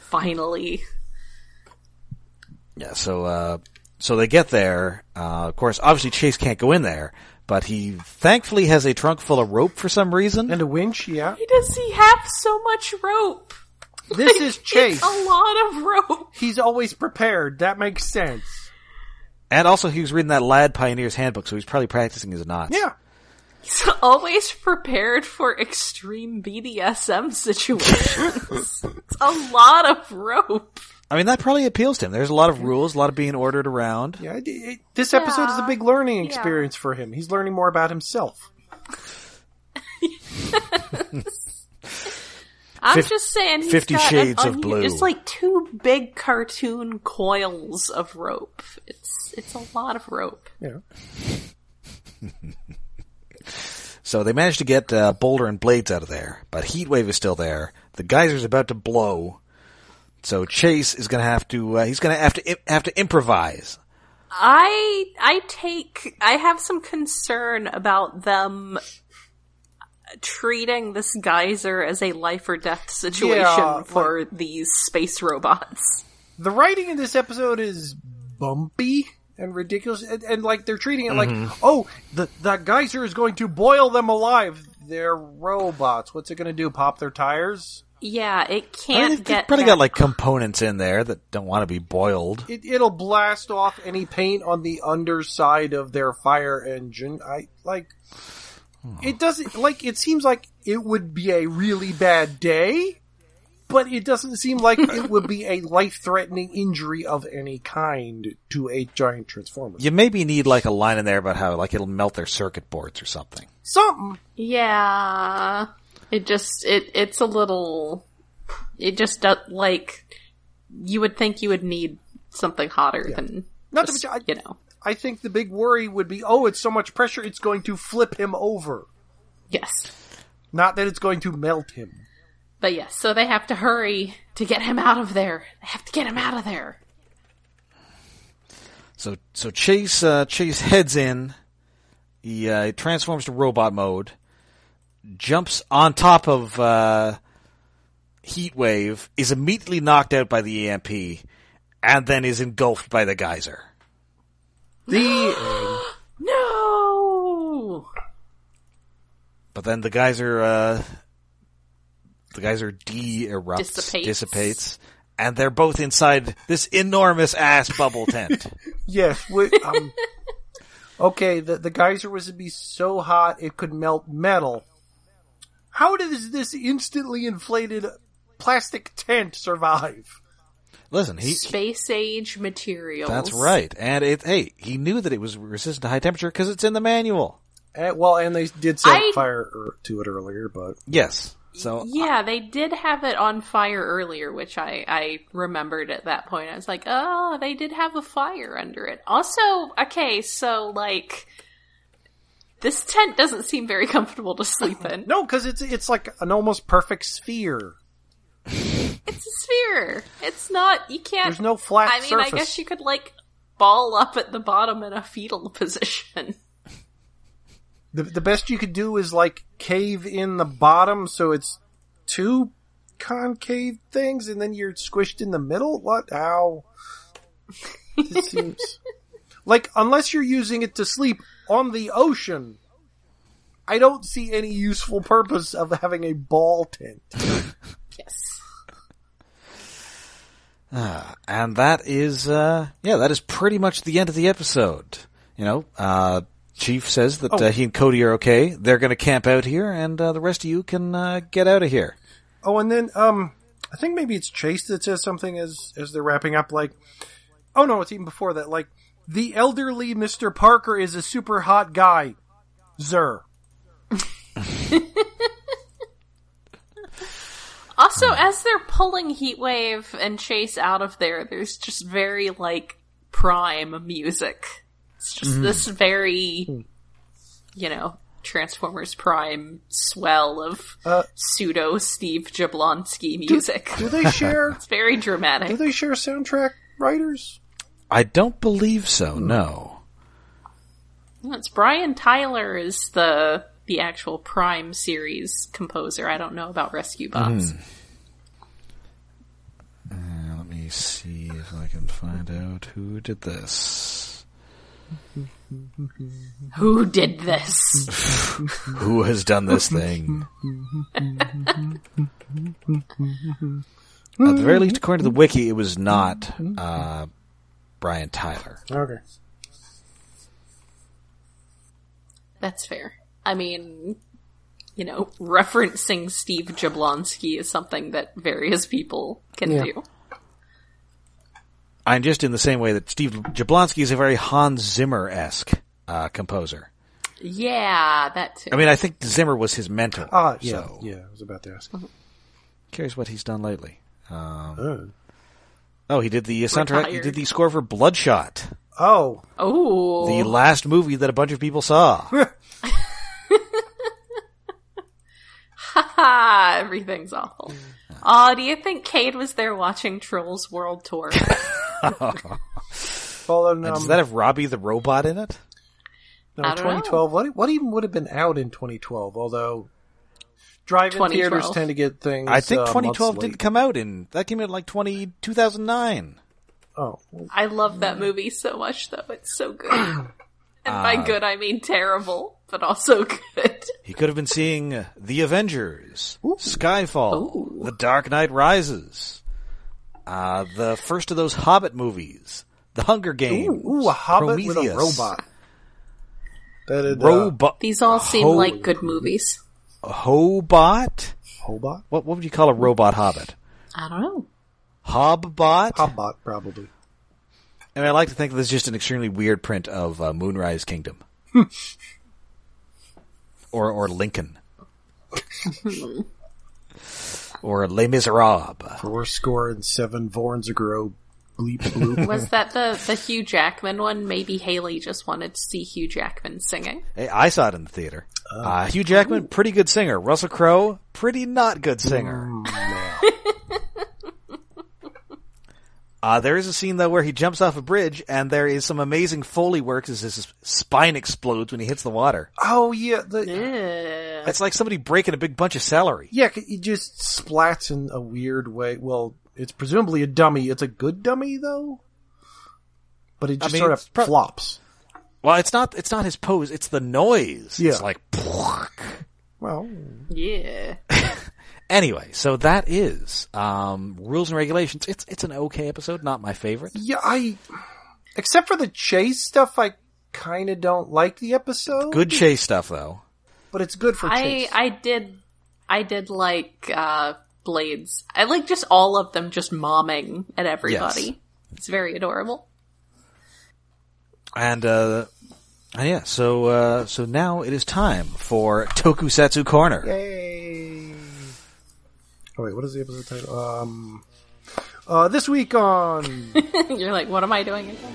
finally. Yeah, so uh so they get there. Uh of course obviously Chase can't go in there, but he thankfully has a trunk full of rope for some reason. And a winch, yeah. Why does he have so much rope? This is Chase. It's a lot of rope. He's always prepared. That makes sense. And also he was reading that Lad Pioneer's handbook, so he's probably practicing his knots. Yeah. He's always prepared for extreme BDSM situations. it's a lot of rope. I mean that probably appeals to him. There's a lot of rules, a lot of being ordered around. Yeah. it- it- this episode is a big learning Yeah. experience for him. He's learning more about himself. I'm Fif- just saying, he's Fifty got Shades of Blue. It's like two big cartoon coils of rope. It's it's a lot of rope. Yeah. So they managed to get uh, Boulder and Blades out of there, but Heatwave is still there. The geyser's about to blow. So Chase is going to have to uh, he's going to have to have to improvise. I I take I have some concern about them treating this geyser as a life or death situation Yeah, for these space robots. the writing in this episode is bumpy and ridiculous and, and like they're treating it like mm-hmm. oh the that geyser is going to boil them alive they're robots what's it going to do pop their tires Yeah, it can't they've get. probably that got like components in there that don't want to be boiled. It, it'll blast off any paint on the underside of their fire engine. I like. It doesn't like. It seems like it would be a really bad day, but it doesn't seem like it would be a life-threatening injury of any kind to a giant transformer. You maybe need like a line in there about how like it'll melt their circuit boards or something. Something. Yeah, it just it it's a little. It just does like you would think you would need something hotter than Not to be, mention, I- you know. I think the big worry would be, oh, it's so much pressure, it's going to flip him over. Yes, Not that it's going to melt him. but yes, so they have to hurry to get him out of there. They have to get him out of there. So so Chase uh, Chase heads in. He uh, transforms to robot mode. Jumps on top of uh, Heatwave. Is immediately knocked out by the EMP, and then is engulfed by the geyser. The No. But then the geyser, uh, the geyser de-erupts, Dissipates. dissipates, and they're both inside this enormous ass bubble tent. yes, we, um, okay. The the geyser was to be so hot it could melt metal. How does this instantly inflated plastic tent survive? Listen, he, Space age materials. that's right. And it, hey, he knew that it was resistant to high temperature because it's in the manual. Uh, well, and they did set I- fire er, to it earlier, but Yes. So Yeah, they did have it on fire earlier, which I, I remembered at that point. I was like, oh, they did have a fire under it. Also, okay, so like, this tent doesn't seem very comfortable to sleep in. no, because it's it's like an almost perfect sphere. It's a sphere. It's not, you can't. There's no flat I mean, surface. I guess you could like ball up at the bottom in a fetal position. The the best you could do is like cave in the bottom, so it's two concave things, and then you're squished in the middle. What? How? It seems like unless you're using it to sleep on the ocean, I don't see any useful purpose of having a ball tent. Yes. And that is uh yeah that is pretty much the end of the episode you know uh chief says that uh, he and cody are okay they're gonna camp out here and uh, the rest of you can uh, get out of here Oh, and then um, I think maybe it's Chase that says something as as they're wrapping up. Like, oh no, it's even before that. Like, the elderly Mister Parker is a super hot guy. Zer. Also, hmm. as they're pulling Heatwave and Chase out of there, there's just very, like, prime music. It's just hmm. this very, hmm. you know, Transformers Prime swell of Uh, pseudo Steve Jablonsky music. Do they share? it's very dramatic. do they share soundtrack writers? i don't believe so no It's Brian Tyler is the the actual Prime series composer. I don't know about Rescue Bots. Uh, let me see if i can find out who did this Who did this? who has done this thing at the very least according to the wiki it was not uh brian tyler Okay. That's fair. I mean, you know, referencing Steve Jablonsky is something that various people can Yeah. do. I'm just in the same way that Steve Jablonsky is a very Hans Zimmer esque uh, composer. Yeah, that too. I mean, I think Zimmer was his mentor. Ah, yeah, So, yeah. I was about to ask. curious what he's done lately. Um, Uh. oh, he did the soundtrack. He did the score for Bloodshot, Oh, oh, the last movie that a bunch of people saw. ha, everything's awful. Aw, do you think Cade was there watching Trolls World Tour? well, then, um, Does that have Robbie the robot in it? no, I don't 2012. What, what even would have been out in 2012? Although drive-in 2012. theaters tend to get things. I think uh, 2012 months didn't come out in that came out in like 20, 2009. late. Oh, I love that movie so much, though. It's so good. And by good, I mean terrible. but also good. He could have been seeing uh, The Avengers, Skyfall, The Dark Knight Rises, uh, the first of those Hobbit movies, The Hunger Games, Ooh, a hobbit with a robot. That'd, uh, Robot. These all seem Ho- like good movies. Hobot? Hobot? What, what would you call a robot hobbit? I don't know. Hobbot? Hobbot, probably. I mean, I like to think this is just an extremely weird print of uh, Moonrise Kingdom. or, or Lincoln. or Les Miserables. Four score and seven Vorns ago. Bleep bloop. Was that the the Hugh Jackman one? Maybe Haley just wanted to see Hugh Jackman singing. Hey, I saw it in the theater. Uh, Hugh Jackman, pretty good singer. Russell Crowe, pretty not good singer. Uh, there is a scene though where he jumps off a bridge, and there is some amazing foley work as his spine explodes when he hits the water. oh yeah, the, Ew. It's like somebody breaking a big bunch of celery. yeah. he just splats in a weird way. Well, it's presumably a dummy. It's a good dummy though, but it just mean, sort of prob- flops. Well, it's not. It's not his pose. It's the noise. Yeah. It's like. Well, Yeah. Anyway, so that is um, rules and regulations. It's it's an okay episode, not my favorite. yeah, I except for the chase stuff, I kind of don't like the episode. Good chase stuff though. but it's good for I chase. I did I did like uh Blades. I like just all of them just momming at everybody. Yes. It's very adorable. And uh, and yeah, so uh, so now it is time for Tokusatsu Corner. Yay! Oh wait, what is the episode title? Um, uh, this week on You're like, what am I doing again?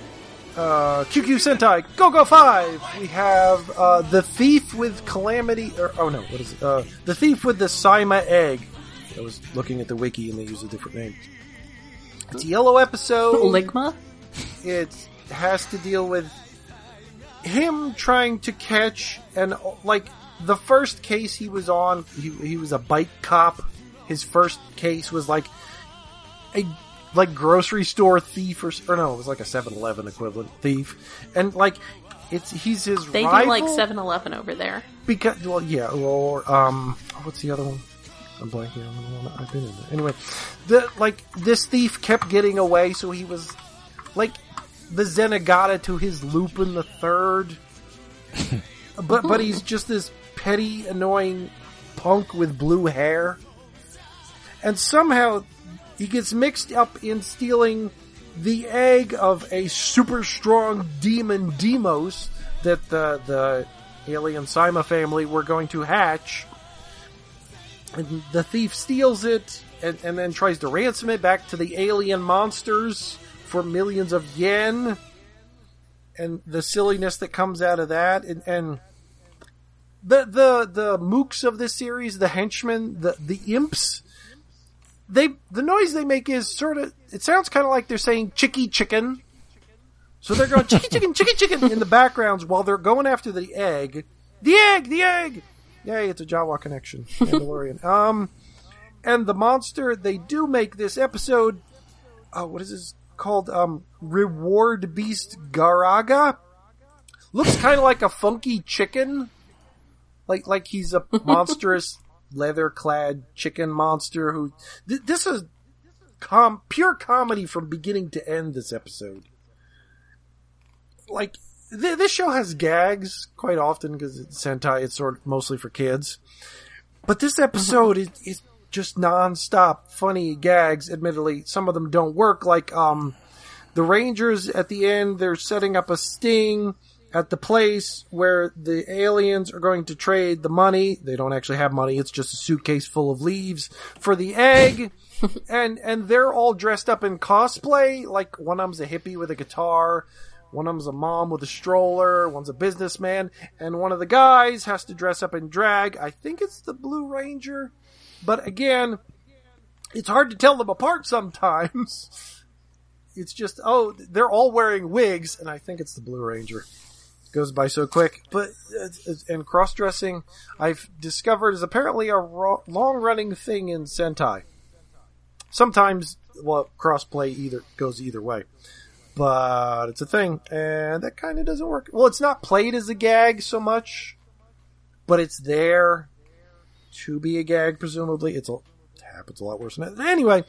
uh, QQ Sentai Go Go Five, we have uh, the thief with calamity. Or, oh no, what is it? Uh, the thief with the Saima egg. I was looking at the wiki and they use a different name. It's a yellow episode. Ligma? it has to deal with him trying to catch and like the first case he was on he, he was a bike cop his first case was like a like grocery store thief or, or no it was like a 7-eleven equivalent thief and like it's he's his They rival do like 7-Eleven over there. because well yeah or um what's the other one I'm blanking on the one I've been in there. Anyway, the like this thief kept getting away, so he was like the Zenigata to his Lupin the Third. but but he's just this petty, annoying punk with blue hair, and somehow he gets mixed up in stealing the egg of a super strong demon Demos that the the alien Sima family were going to hatch. And the thief steals it and, and then tries to ransom it back to the alien monsters for millions of yen. And the silliness that comes out of that and, and the the the mooks of this series, the henchmen, the the imps, they the noise they make is sort of it sounds kind of like they're saying chicky chicken. So they're going chicky chicken chicky chicken in the backgrounds while they're going after the egg. The egg, the egg. Yay, it's a Jawa connection. Mandalorian. um and the monster they do make this episode uh, what is this called um reward beast garaga looks kind of like a funky chicken like like he's a monstrous leather clad chicken monster who th- this is com pure comedy from beginning to end this episode. Like th- this show has gags quite often because it's sentai it's sort of mostly for kids. But this episode is, is just non-stop funny gags admittedly. Some of them don't work like um the rangers at the end they're setting up a sting at the place where the aliens are going to trade the money. They don't actually have money. It's just a suitcase full of leaves for the egg. and, and they're all dressed up in cosplay. Like one of them's a hippie with a guitar. One of them's a mom with a stroller. One's a businessman. And one of the guys has to dress up in drag. I think it's the Blue Ranger. But again, it's hard to tell them apart sometimes. It's just, oh, they're all wearing wigs, and I think it's the Blue Ranger goes by so quick. But uh, and cross dressing, I've discovered is apparently a ro- long running thing in Sentai. Sometimes, well, crossplay either goes either way, but it's a thing, and that kind of doesn't work. Well, it's not played as a gag so much but it's there to be a gag. Presumably, it's a it happens a lot worse than that. Anyway,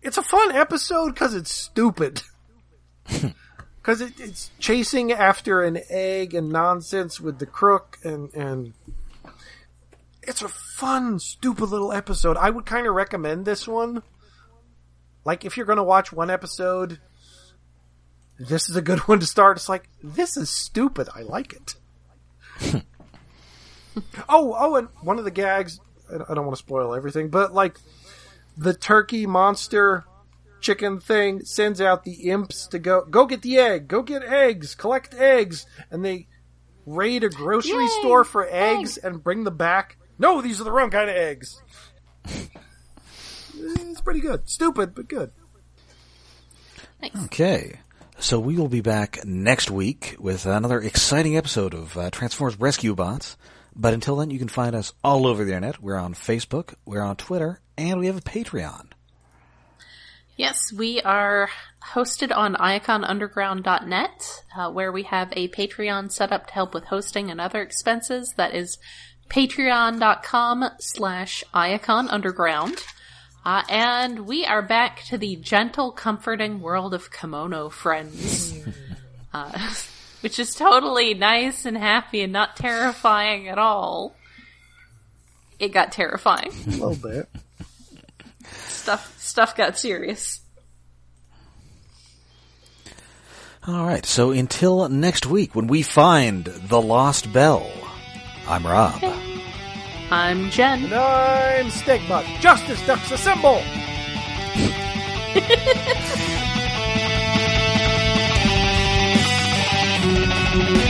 it's a fun episode because it's stupid. Because it, it's chasing after an egg and nonsense with the crook, and and it's a fun, stupid little episode. I would kind of recommend this one. Like, if you're going to watch one episode, this is a good one to start. It's like, this is stupid. I like it. oh, oh, and one of the gags, I don't want to spoil everything, but like, the turkey monster chicken thing sends out the imps to go, go get the egg, go get eggs, collect eggs, and they raid a grocery Yay, store for eggs and bring them back. No, these are the wrong kind of eggs. it's pretty good. Stupid, but good. Okay. So we will be back next week with another exciting episode of uh, Transformers Rescue Bots. But until then, you can find us all over the internet. We're on Facebook, we're on Twitter, and we have a Patreon. Yes, we are hosted on iaconunderground.net, uh, where we have a Patreon set up to help with hosting and other expenses. That is patreon.com slash iaconunderground. Uh, and we are back to the gentle, comforting world of Kemono Friends. uh, which is totally nice and happy and not terrifying at all. It got terrifying. A little bit. Stuff stuff got serious. All right. So until next week, when we find the lost bell, I'm Rob. I'm Jen. And I'm Stigma. Justice Ducks Assemble!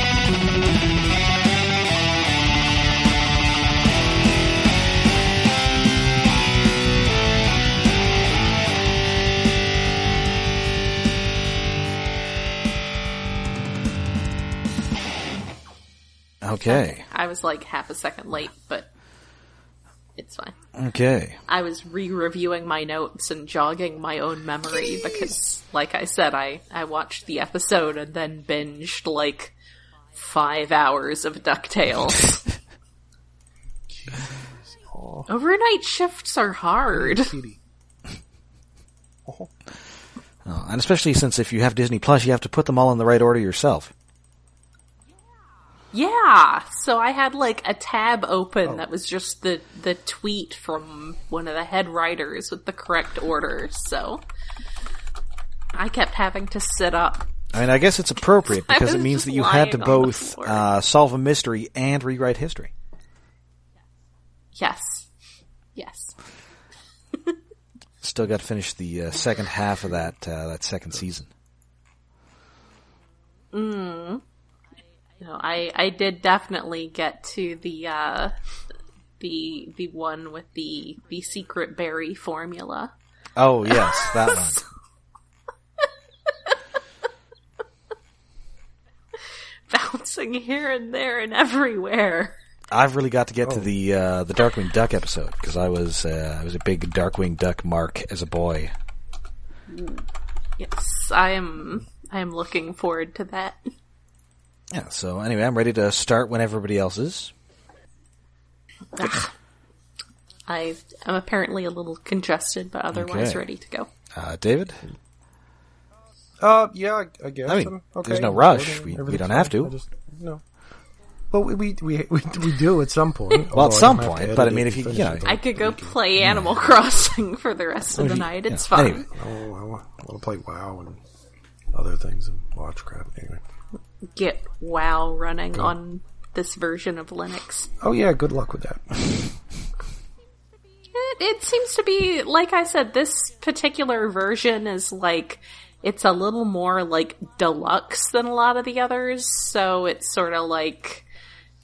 Okay. I was like half a second late, but it's fine. Okay. I was re-reviewing my notes and jogging my own memory because, like I said, I, I watched the episode and then binged like five hours of DuckTales. Overnight shifts are hard. Kitty. Oh, and especially since if you have Disney Plus, you have to put them all in the right order yourself. Yeah, so I had like a tab open that was just the the tweet from one of the head writers with the correct order. So I kept having to sit up. I mean, I guess it's appropriate because it means that you had to lying on the both uh, solve a mystery and rewrite history. Yes, yes. Still got to finish the uh, second half of that uh, that second season. You know, I I did definitely get to the uh the the one with the the secret berry formula. Oh yes, that one. Bouncing here and there and everywhere. I've really got to get to Oh. the uh, the Darkwing Duck episode because I was uh, I was a big Darkwing Duck mark as a boy. Yes, I am I am looking forward to that. Yeah. So anyway, I'm ready to start when everybody else is. I am apparently a little congested, but otherwise Okay. ready to go. Uh, David. Uh, yeah, I, I guess. I mean, I'm okay. there's no rush. We- we everything's don't have fine. to. I just, no. Well, we, we, we, we, we do at some point. Well, although at I some don't have to point, but I edit mean, if you- and you finish know, it. I could go play Animal Crossing for the rest of the night. It's Yeah. fine. Anyway. Oh, I want, I want to play WoW and other things and watch crap. Anyway. Get WoW running on this version of Linux. Oh yeah, good luck with that. It, it seems to be, like I said, this particular version is like, it's a little more like deluxe than a lot of the others, so it's sort of like,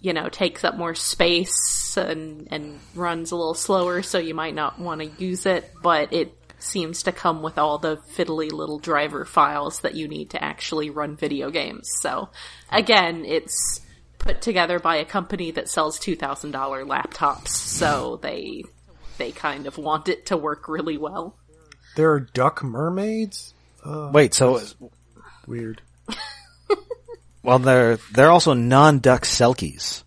you know, takes up more space and, and runs a little slower, so you might not want to use it, but it seems to come with all the fiddly little driver files that you need to actually run video games. So, again, it's put together by a company that sells $2,000 laptops, so they they kind of want it to work really well. There are duck mermaids. Oh, Wait, so Weird. well, they're they're also non-duck selkies.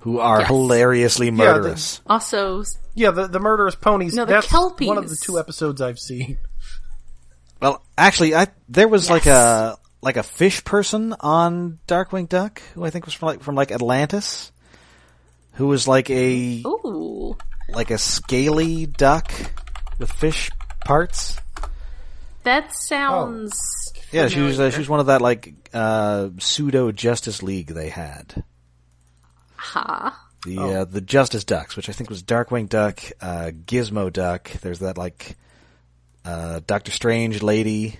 who are Yes. hilariously the- murderous. Also, Yeah, the the murderous ponies. No, the that's Kelpies. one of the two episodes I've seen. well, actually, I there was like a like a fish person on Darkwing Duck who I think was from like from like Atlantis, who was like a ooh, like a scaly duck with fish parts. that sounds. Yeah, she was uh, she was one of that like uh, pseudo Justice League they had. Huh. The Oh. uh, the Justice Ducks, which I think was Darkwing Duck, uh, Gizmo Duck. There's that like uh, Doctor Strange lady,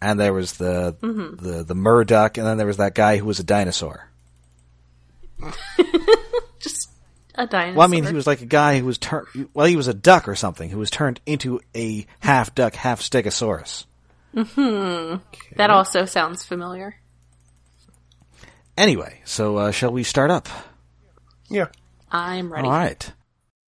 and there was the Mm-hmm. the the Murduck, and then there was that guy who was a dinosaur. Just a dinosaur. Well, I mean, he was like a guy who was turned. Well, he was a duck or something who was turned into a half duck, half stegosaurus. Hmm. That also sounds familiar. Anyway, so uh, shall we start up? Yeah. I'm ready. All right.